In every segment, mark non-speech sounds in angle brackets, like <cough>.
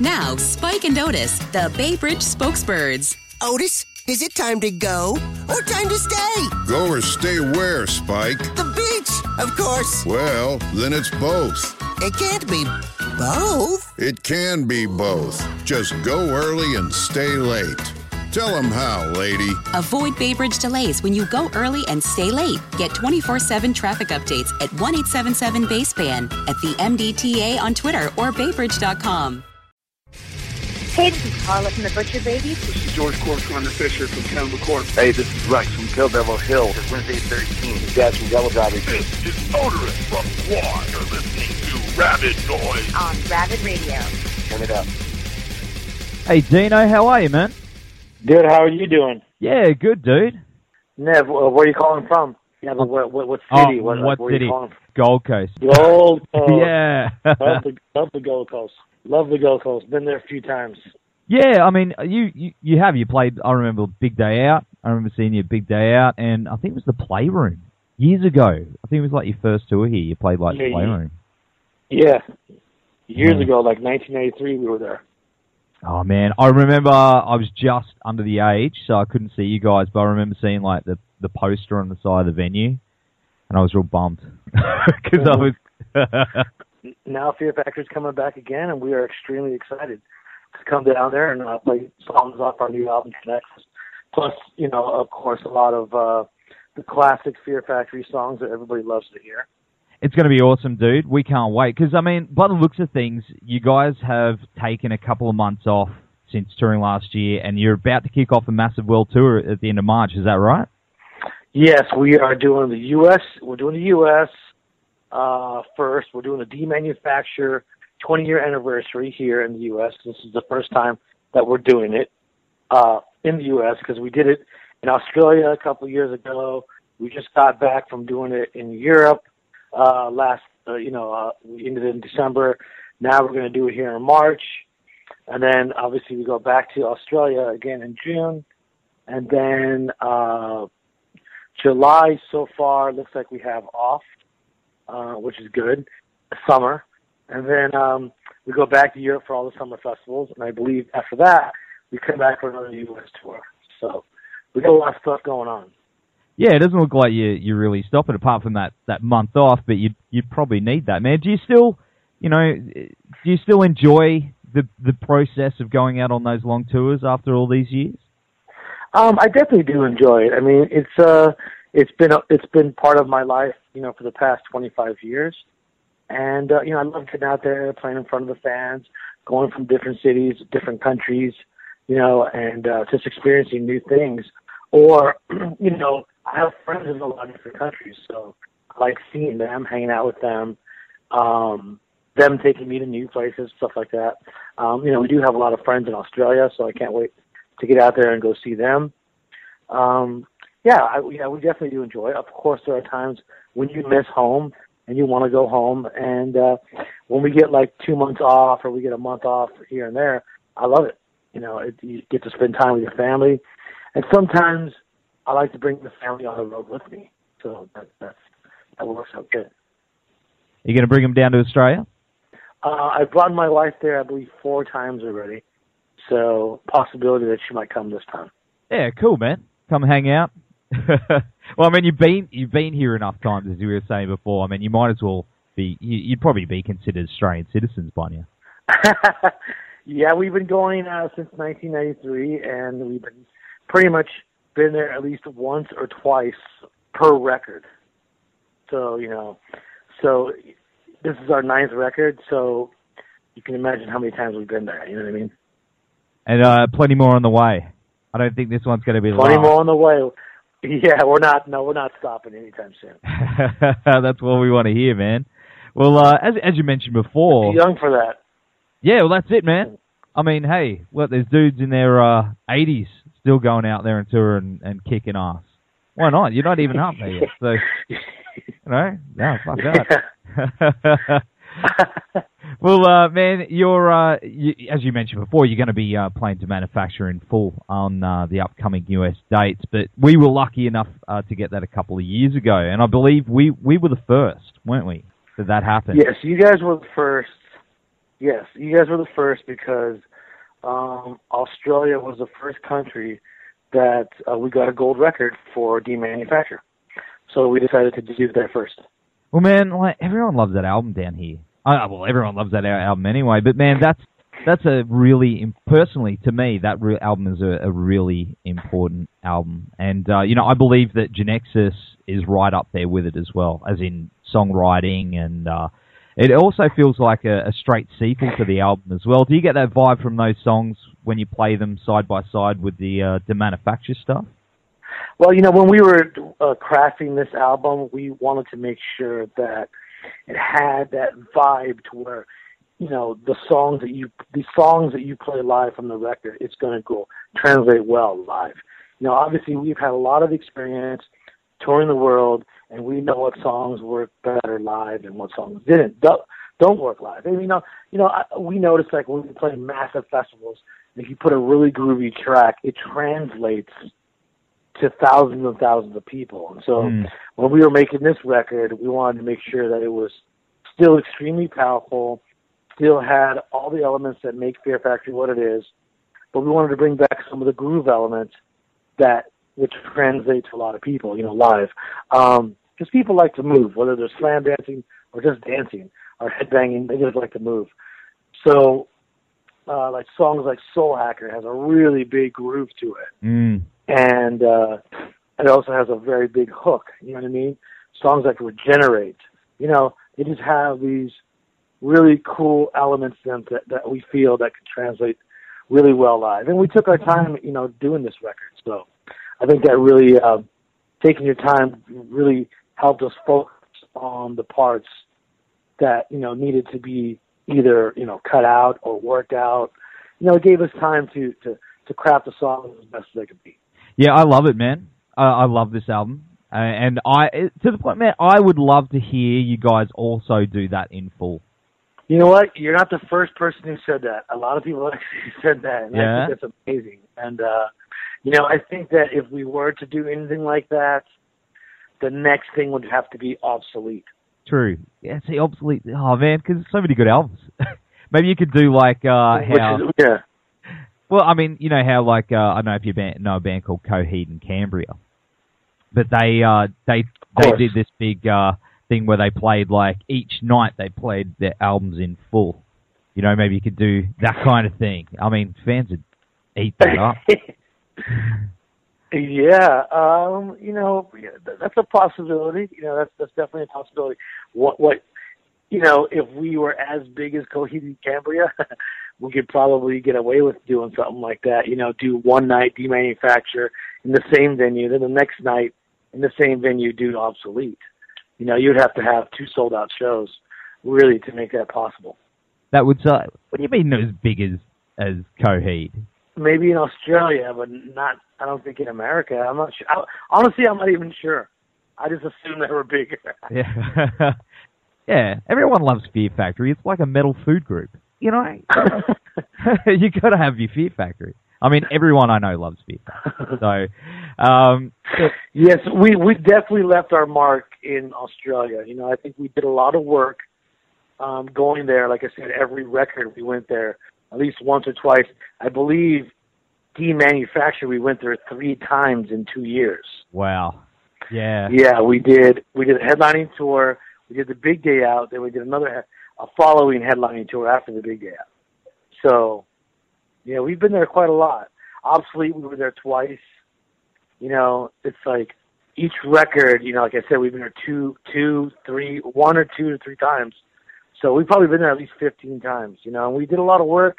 Now, Spike and Otis, the Bay Bridge spokesbirds. Otis, is it time to go or time to stay? Go or stay where, Spike? The beach, of course. Well, then it's both. It can't be both. It can be both. Just go early and stay late. Tell them how, lady. Avoid Bay Bridge delays when you go early and stay late. Get 24 7 traffic updates at 1 877 BAYSPAN, at the MDTA on Twitter or baybridge.com. Hey, this is Carla from the Butcher Babies. This is George Corpsegrinder Fisher from Cannibal Corpse. Hey, this is Rex from Kill Devil Hill. It's Wednesday 13. It's Dez from DevilDriver. This is Motorist from Quad. You're listening to Rabid Noise on Rabid Radio. Turn it up. Hey, Dino, how are you, man? Good. How are you doing? Yeah, good, dude. Nev, uh, where are you calling from? Yeah, but what, what, what oh, city? Oh, what, what city? Gold Coast. Gold <laughs> Coast. yeah. love, the, love the Gold Coast. Love the Gold Coast. Been there a few times. Yeah, I mean, you, you you have you played. I remember Big Day Out. I remember seeing you Big Day Out, and I think it was the Playroom years ago. I think it was like your first tour here. You played like Yeah, the Playroom. Yeah. Years ago, like 1993, we were there. Oh man, I remember I was just under the age, so I couldn't see you guys. But I remember seeing like the the poster on the side of the venue, and I was real bummed <laughs> because I was. <laughs> Now Fear Factory's coming back again, and we are extremely excited to come down there and uh, play songs off our new album Genexus. Plus, you know, of course, a lot of uh, the classic Fear Factory songs that everybody loves to hear. It's going to be awesome, dude. We can't wait. Because, I mean, by the looks of things, you guys have taken a couple of months off since touring last year, and you're about to kick off a massive world tour at the end of March. Is that right? Yes, we are doing the U.S. We're doing the U.S. Uh, first. We're doing the demanufacture 20 year anniversary here in the U.S. This is the first time that we're doing it uh, in the U.S. because we did it in Australia a couple of years ago. We just got back from doing it in Europe uh, last. Uh, you know, uh, we ended in December. Now we're going to do it here in March, and then obviously we go back to Australia again in June, and then. Uh, July so far looks like we have off, uh, which is good. Summer, and then um, we go back to Europe for all the summer festivals, and I believe after that we come back for another U.S. tour. So we got a lot of stuff going on. Yeah, it doesn't look like you you're really stopping apart from that that month off, but you you probably need that, man. Do you still, you know, do you still enjoy the the process of going out on those long tours after all these years? Um, I definitely do enjoy it. I mean, it's uh, it's been a, it's been part of my life, you know, for the past 25 years, and uh, you know, I love getting out there, playing in front of the fans, going from different cities, different countries, you know, and uh, just experiencing new things. Or, <clears throat> you know, I have friends in a lot of different countries, so I like seeing them, hanging out with them, um, them taking me to new places, stuff like that. Um, you know, we do have a lot of friends in Australia, so I can't wait to get out there and go see them. Um, yeah, I, yeah, we definitely do enjoy it. Of course, there are times when you miss home and you want to go home, and uh, when we get like two months off or we get a month off here and there, I love it. You know, it, you get to spend time with your family, and sometimes I like to bring the family on the road with me. So that that's, that works out good. Are you going to bring them down to Australia? Uh, I've brought my wife there, I believe, four times already. So possibility that she might come this time. Yeah, cool, man. Come hang out. <laughs> well, I mean, you've been you've been here enough times, as you were saying before. I mean, you might as well be. You, you'd probably be considered Australian citizens by now. <laughs> yeah, we've been going uh, since 1993, and we've been pretty much been there at least once or twice per record. So you know, so this is our ninth record. So you can imagine how many times we've been there. You know what I mean? And uh, plenty more on the way. I don't think this one's going to be Plenty last. more on the way. <laughs> Yeah, we're not. No, we're not stopping anytime soon. <laughs> That's what we want to hear, man. Well, uh, as as you mentioned before, Too young for that. yeah, well, that's it, man. I mean, hey, look, there's dudes in their uh, 80s still going out there and touring and kicking ass. Why not? You're not even up there yet, so you know, no, fuck that. <laughs> well, uh, man, you're uh, you, as you mentioned before, you're going to be uh, playing Demanufacture in full on uh, the upcoming US dates. But we were lucky enough uh, to get that a couple of years ago, and I believe we we were the first, weren't we, that that happened? Yes, you guys were the first. Yes, you guys were the first because um, Australia was the first country that uh, we got a gold record for demanufacture. So we decided to do that first. Well, man, like everyone loves that album down here. Uh, well, everyone loves that album anyway. But man, that's that's a really personally to me that re- album is a, a, really important album, and uh, you know I believe that Genexus is right up there with it as well, as in songwriting, and uh, it also feels like a, a straight sequel to the album as well. Do you get that vibe from those songs when you play them side by side with the uh, the manufacture stuff? Well, you know, when we were uh, crafting this album, we wanted to make sure that it had that vibe to where you know the songs that you the songs that you play live from the record it's going to go translate well live you know obviously we've had a lot of experience touring the world and we know what songs work better live and what songs didn't don't, don't work live and you know you know I, we noticed like when we play massive festivals if you put a really groovy track it translates to thousands and thousands of people and so mm. when we were making this record we wanted to make sure that it was still extremely powerful still had all the elements that make Fear Factory what it is, but we wanted to bring back some of the groove elements that which translate to a lot of people, you know, live. Um, because people like to move, whether they're slam dancing or just dancing or headbanging, they just like to move. So, uh, like songs like Soul Hacker has a really big groove to it, mm. and uh, it also has a very big hook. You know what I mean? Songs like Regenerate, you know, they just have these really cool elements to them that, that we feel that can translate really well live. And we took our time, you know, doing this record. So I think that really uh, taking your time really helped us focus on the parts that you know needed to be either you know cut out or worked out. You know, it gave us time to to to craft the song as best as they could be. Yeah, I love it, man. Uh, I love this album. Uh, and I, to the point, man, I would love to hear you guys also do that in full. You know what? You're not the first person who said that. A lot of people <laughs> actually said that, and yeah. I think that's amazing. And uh, you know, I think that if we were to do anything like that, the next thing would have to be obsolete. True. Yeah, see, obsolete. Oh man, because so many good albums. <laughs> Maybe you could do like uh, how. Is, yeah. Well, I mean, you know how like uh, I don't know if you know a band called Coheed and Cambria, but they uh, they they did this big uh, thing where they played like each night they played their albums in full. You know, maybe you could do that kind of thing. I mean, fans would eat that up. <laughs> yeah, um, you know, that's a possibility. You know, that's that's definitely a possibility. What what you know, if we were as big as Coheed and Cambria, <laughs> we could probably get away with doing something like that. You know, do one night demanufacture in the same venue, then the next night in the same venue do obsolete. You know, you'd have to have two sold out shows really to make that possible. That would uh, what do you mean as big as as Coheed? Maybe in Australia, but not. I don't think in America. I'm not sure. I, honestly, I'm not even sure. I just assumed they were bigger. <laughs> yeah, <laughs> yeah. Everyone loves Fear Factory. It's like a metal food group. You know, <laughs> you got to have your Fear Factory. I mean, everyone I know loves Fear Factory. So, um, yes, we we definitely left our mark in Australia. You know, I think we did a lot of work um, going there. Like I said, every record we went there at least once or twice. I believe demanufacture we went there three times in two years. Wow. Yeah. Yeah, we did. We did a headlining tour. We did the big day out. Then we did another a following headlining tour after the big day out. So, yeah, we've been there quite a lot. Obsolete, we were there twice. You know, it's like each record, you know, like I said, we've been there two, two, three, one or two to three times. So we've probably been there at least 15 times, you know, and we did a lot of work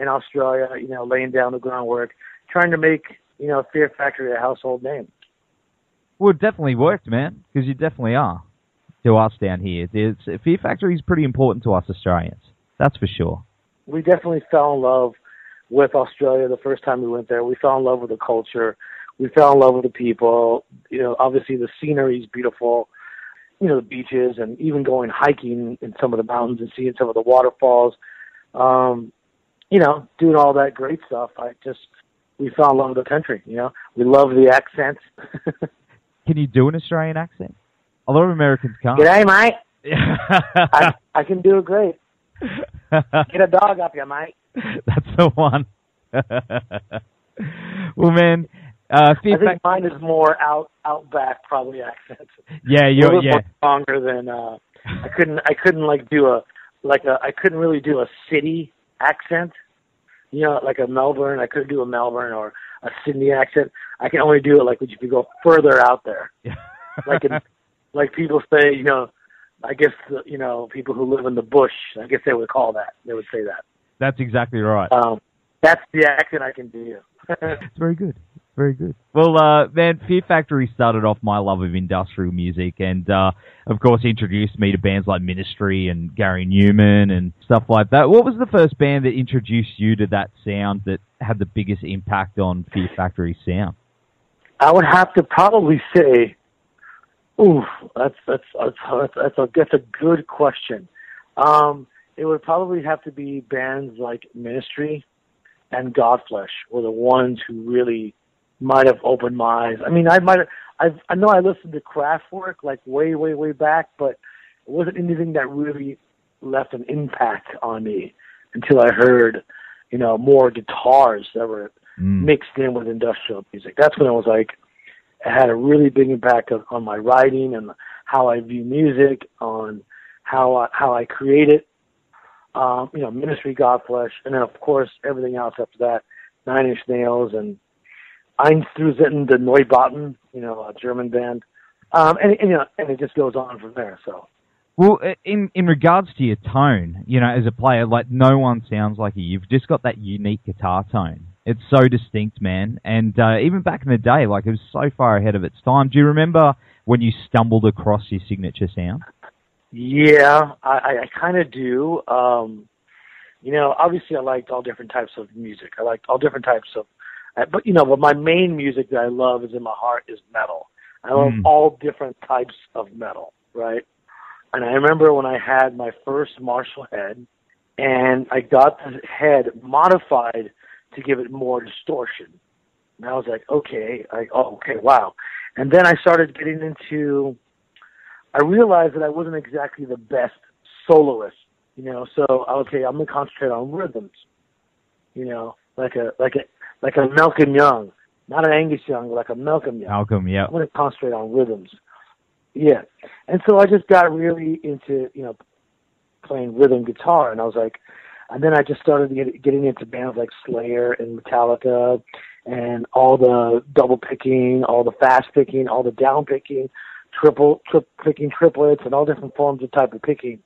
in Australia, you know, laying down the groundwork, trying to make, you know, Fear Factory a household name. Well, it definitely worked, man, because you definitely are to us down here. It's, Fear Factory is pretty important to us Australians. That's for sure. We definitely fell in love with Australia the first time we went there. We fell in love with the culture we fell in love with the people. You know, obviously the scenery is beautiful you know the beaches and even going hiking in some of the mountains and seeing some of the waterfalls um you know doing all that great stuff. I just we fell in love with the country you know? We love the accents. <laughs> Can you do an australian accent? A lot of americans can't. G'day mate. <laughs> I, I can do it great. Get a dog up here mate. <laughs> That's the one. Well man uh, feedback. I think mine is more out out back, probably accent. Yeah, you're yeah. Longer than uh, I couldn't I couldn't like do a like a I couldn't really do a city accent. You know, like a Melbourne. I couldn't do a Melbourne or a Sydney accent. I can only do it like if you go further out there. Like in, like people say, you know, I guess you know people who live in the bush. I guess they would call that. They would say that. That's exactly right. Um, that's the accent I can do. <laughs> it's very good. Very good. Well, uh, man, Fear Factory started off my love of industrial music and, uh, of course, introduced me to bands like Ministry and Gary Numan and stuff like that. What was the first band that introduced you to that sound that had the biggest impact on Fear Factory's sound? I would have to probably say, ooh, that's, that's, that's, that's, a, that's a good question. Um, it would probably have to be bands like Ministry and Godflesh were the ones who really – might have opened my eyes. I mean, I might I've I know I listened to Kraftwerk like way, way, way back, but it wasn't anything that really left an impact on me until I heard, you know, more guitars that were mm. mixed in with industrial music. That's when I was like, it had a really big impact on, on my writing and how I view music, on how I, how I create it. Um, you know, Ministry, Godflesh, and then of course everything else after that, Nine Inch Nails and Einstürzende Neubauten, you know, a German band, um, and, and you know, and it just goes on from there. So. Well, in in regards to your tone, you know, as a player, like no one sounds like you. You've just got that unique guitar tone. It's so distinct, man. And uh, even back in the day, like it was so far ahead of its time. Do you remember when you stumbled across your signature sound? Yeah, I, I kind of do. Um, you know, obviously, I liked all different types of music. I liked all different types of uh, but you know, but my main music that I love is in my heart is metal. I love mm. all different types of metal, right? And I remember when I had my first Marshall head, and I got the head modified to give it more distortion. And I was like, okay, I, oh, okay, wow. And then I started getting into, I realized that I wasn't exactly the best soloist, you know. So I okay, I'm gonna concentrate on rhythms, you know, like a like an like a Malcolm Young, not an Angus Young, like a Malcolm Young. Malcolm, yeah. I want to concentrate on rhythms. Yeah, and so I just got really into you know playing rhythm guitar, and I was like, and then I just started getting into bands like Slayer and Metallica, and all the double picking, all the fast picking, all the down picking, triple picking triplets, and all different forms of type of picking.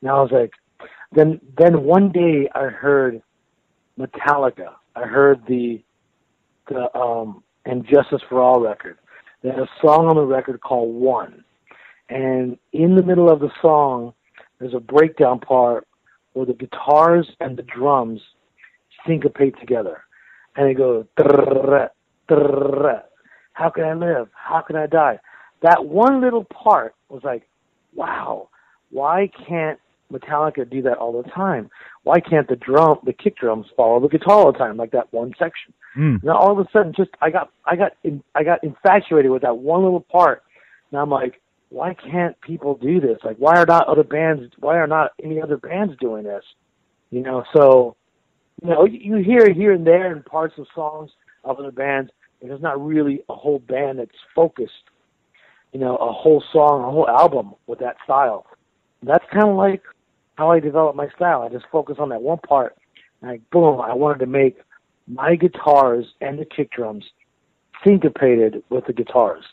And I was like, then then one day I heard Metallica I heard the the um, Injustice Justice for All record. They had a song on the record called One, and in the middle of the song, there's a breakdown part where the guitars and the drums syncopate together, and it goes. How can I live? How can I die? That one little part was like, wow, why can't Metallica do that all the time? Why can't the drum, the kick drums follow the guitar all the time, like that one section? Mm. Now all of a sudden, just I got, I got, in, I got infatuated with that one little part. Now I'm like, why can't people do this? Like, why are not other bands? Why are not any other bands doing this? You know, so you know, you hear here and there in parts of songs of other bands, but there's not really a whole band that's focused. You know, a whole song, a whole album with that style. That's kind of like how I develop my style. I just focus on that one part, I boom, I wanted to make my guitars and the kick drums syncopated with the guitars.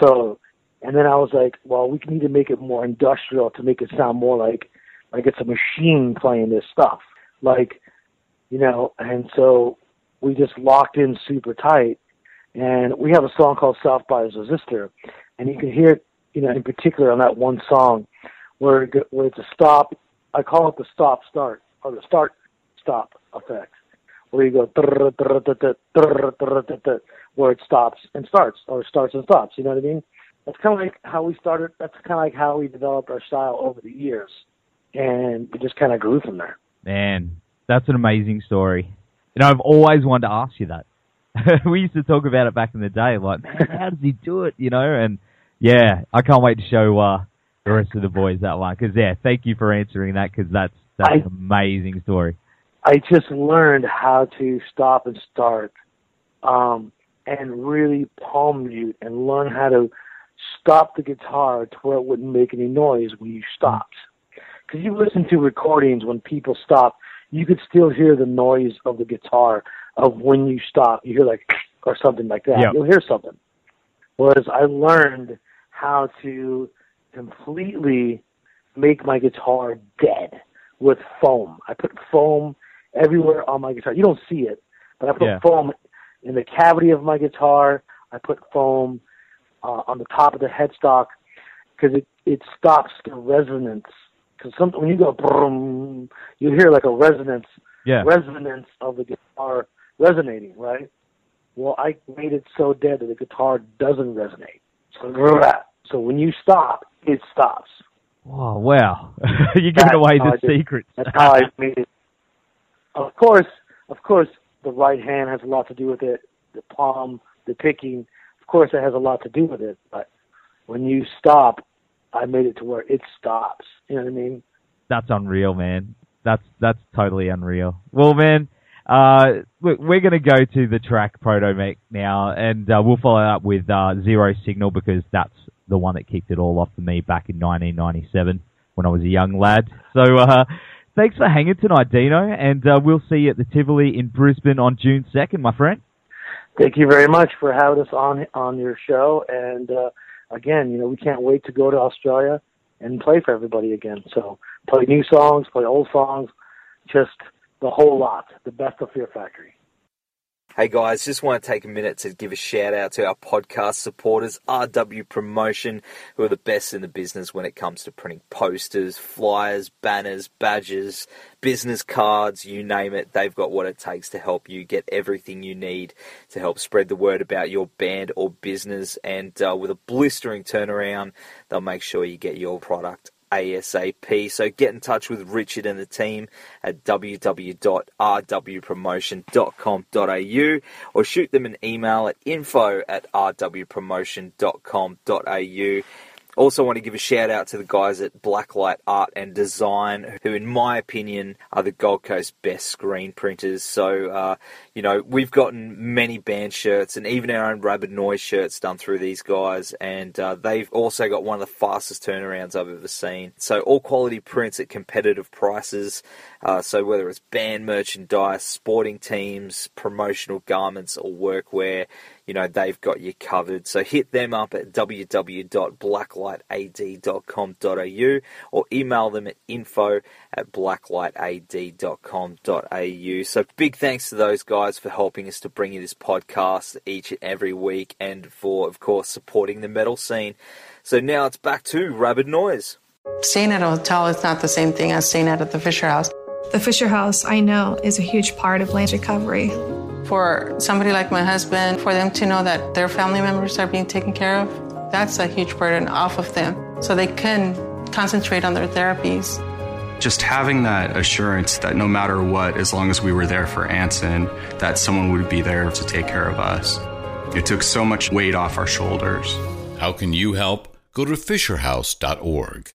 So, and then I was like, well, we need to make it more industrial to make it sound more like like it's a machine playing this stuff. Like, you know, and so we just locked in super tight. And we have a song called Self Bias Resistor, and you can hear it, you know, in particular on that one song where where it's a stop. I call it the stop start or the start stop effect, where you go where it stops and starts or starts and stops. You know what I mean? That's kind of like how we started. That's kind of like how we developed our style over the years, and it just kind of grew from there. Man, that's an amazing story. You know, I've always wanted to ask you that. <laughs> we used to talk about it back in the day, like, man, how does he do it? You know, and yeah, I can't wait to show uh, the rest of the boys that one. Because yeah, thank you for answering that. Because that's that's I- an amazing story. I just learned how to stop and start, um, and really palm mute and learn how to stop the guitar to where it wouldn't make any noise when you stopped. Because you listen to recordings when people stop, you could still hear the noise of the guitar of when you stop. You hear like or something like that. Yeah. You'll hear something. Whereas I learned how to completely make my guitar dead with foam. I put foam everywhere on my guitar. You don't see it, but I put Yeah. foam in the cavity of my guitar. I put foam uh, on the top of the headstock because it it stops the resonance. Because when you go boom, you hear like a resonance Yeah. resonance of the guitar resonating, right? Well, I made it so dead that the guitar doesn't resonate. So <laughs> so when you stop, it stops. Oh wow! <laughs> You're giving away the secrets. That's how I <laughs> made it. Of course, of course, the right hand has a lot to do with it. The palm, the picking, of course, it has a lot to do with it. But when you stop, I made it to where it stops. You know what I mean? That's unreal, man. That's that's totally unreal. Well, man, uh, look, we're going to go to the track Protomech now, and uh, we'll follow up with uh, Zero Signal because that's the one that kicked it all off for me back in 1997 when I was a young lad. So, uh, thanks for hanging tonight, Dino, and uh, we'll see you at the Tivoli in Brisbane on June 2nd, my friend. Thank you very much for having us on on your show. And uh, again, you know, we can't wait to go to Australia and play for everybody again. So play new songs, play old songs, just the whole lot. The best of Fear Factory. Hey guys, just want to take a minute to give a shout out to our podcast supporters, RW Promotion, who are the best in the business when it comes to printing posters, flyers, banners, badges, business cards, you name it. They've got what it takes to help you get everything you need to help spread the word about your band or business. And uh, with a blistering turnaround, they'll make sure you get your product ASAP. So get in touch with Richard and the team at www.rwpromotion.com.au or shoot them an email at info at rwpromotion.com.au. Also, want to give a shout out to the guys at Blacklight Art and Design, who, in my opinion, are the Gold Coast best screen printers. So, uh, you know, we've gotten many band shirts and even our own Rabid Noise shirts done through these guys, and uh, they've also got one of the fastest turnarounds I've ever seen. So, all quality prints at competitive prices. Uh, so, whether it's band merchandise, sporting teams, promotional garments, or workwear, you know, they've got you covered. So hit them up at www.blacklightad.com.au or email them at info at blacklightad.com.au. So big thanks to those guys for helping us to bring you this podcast each and every week and for, of course, supporting the metal scene. So now it's back to Rabid Noise. Staying at a hotel is not the same thing as staying at the Fisher House. The Fisher House, I know, is a huge part of land recovery. For somebody like my husband, for them to know that their family members are being taken care of, that's a huge burden off of them. So they can concentrate on their therapies. Just having that assurance that no matter what, as long as we were there for Anson, that someone would be there to take care of us. It took so much weight off our shoulders. How can you help? Go to fisherhouse.org.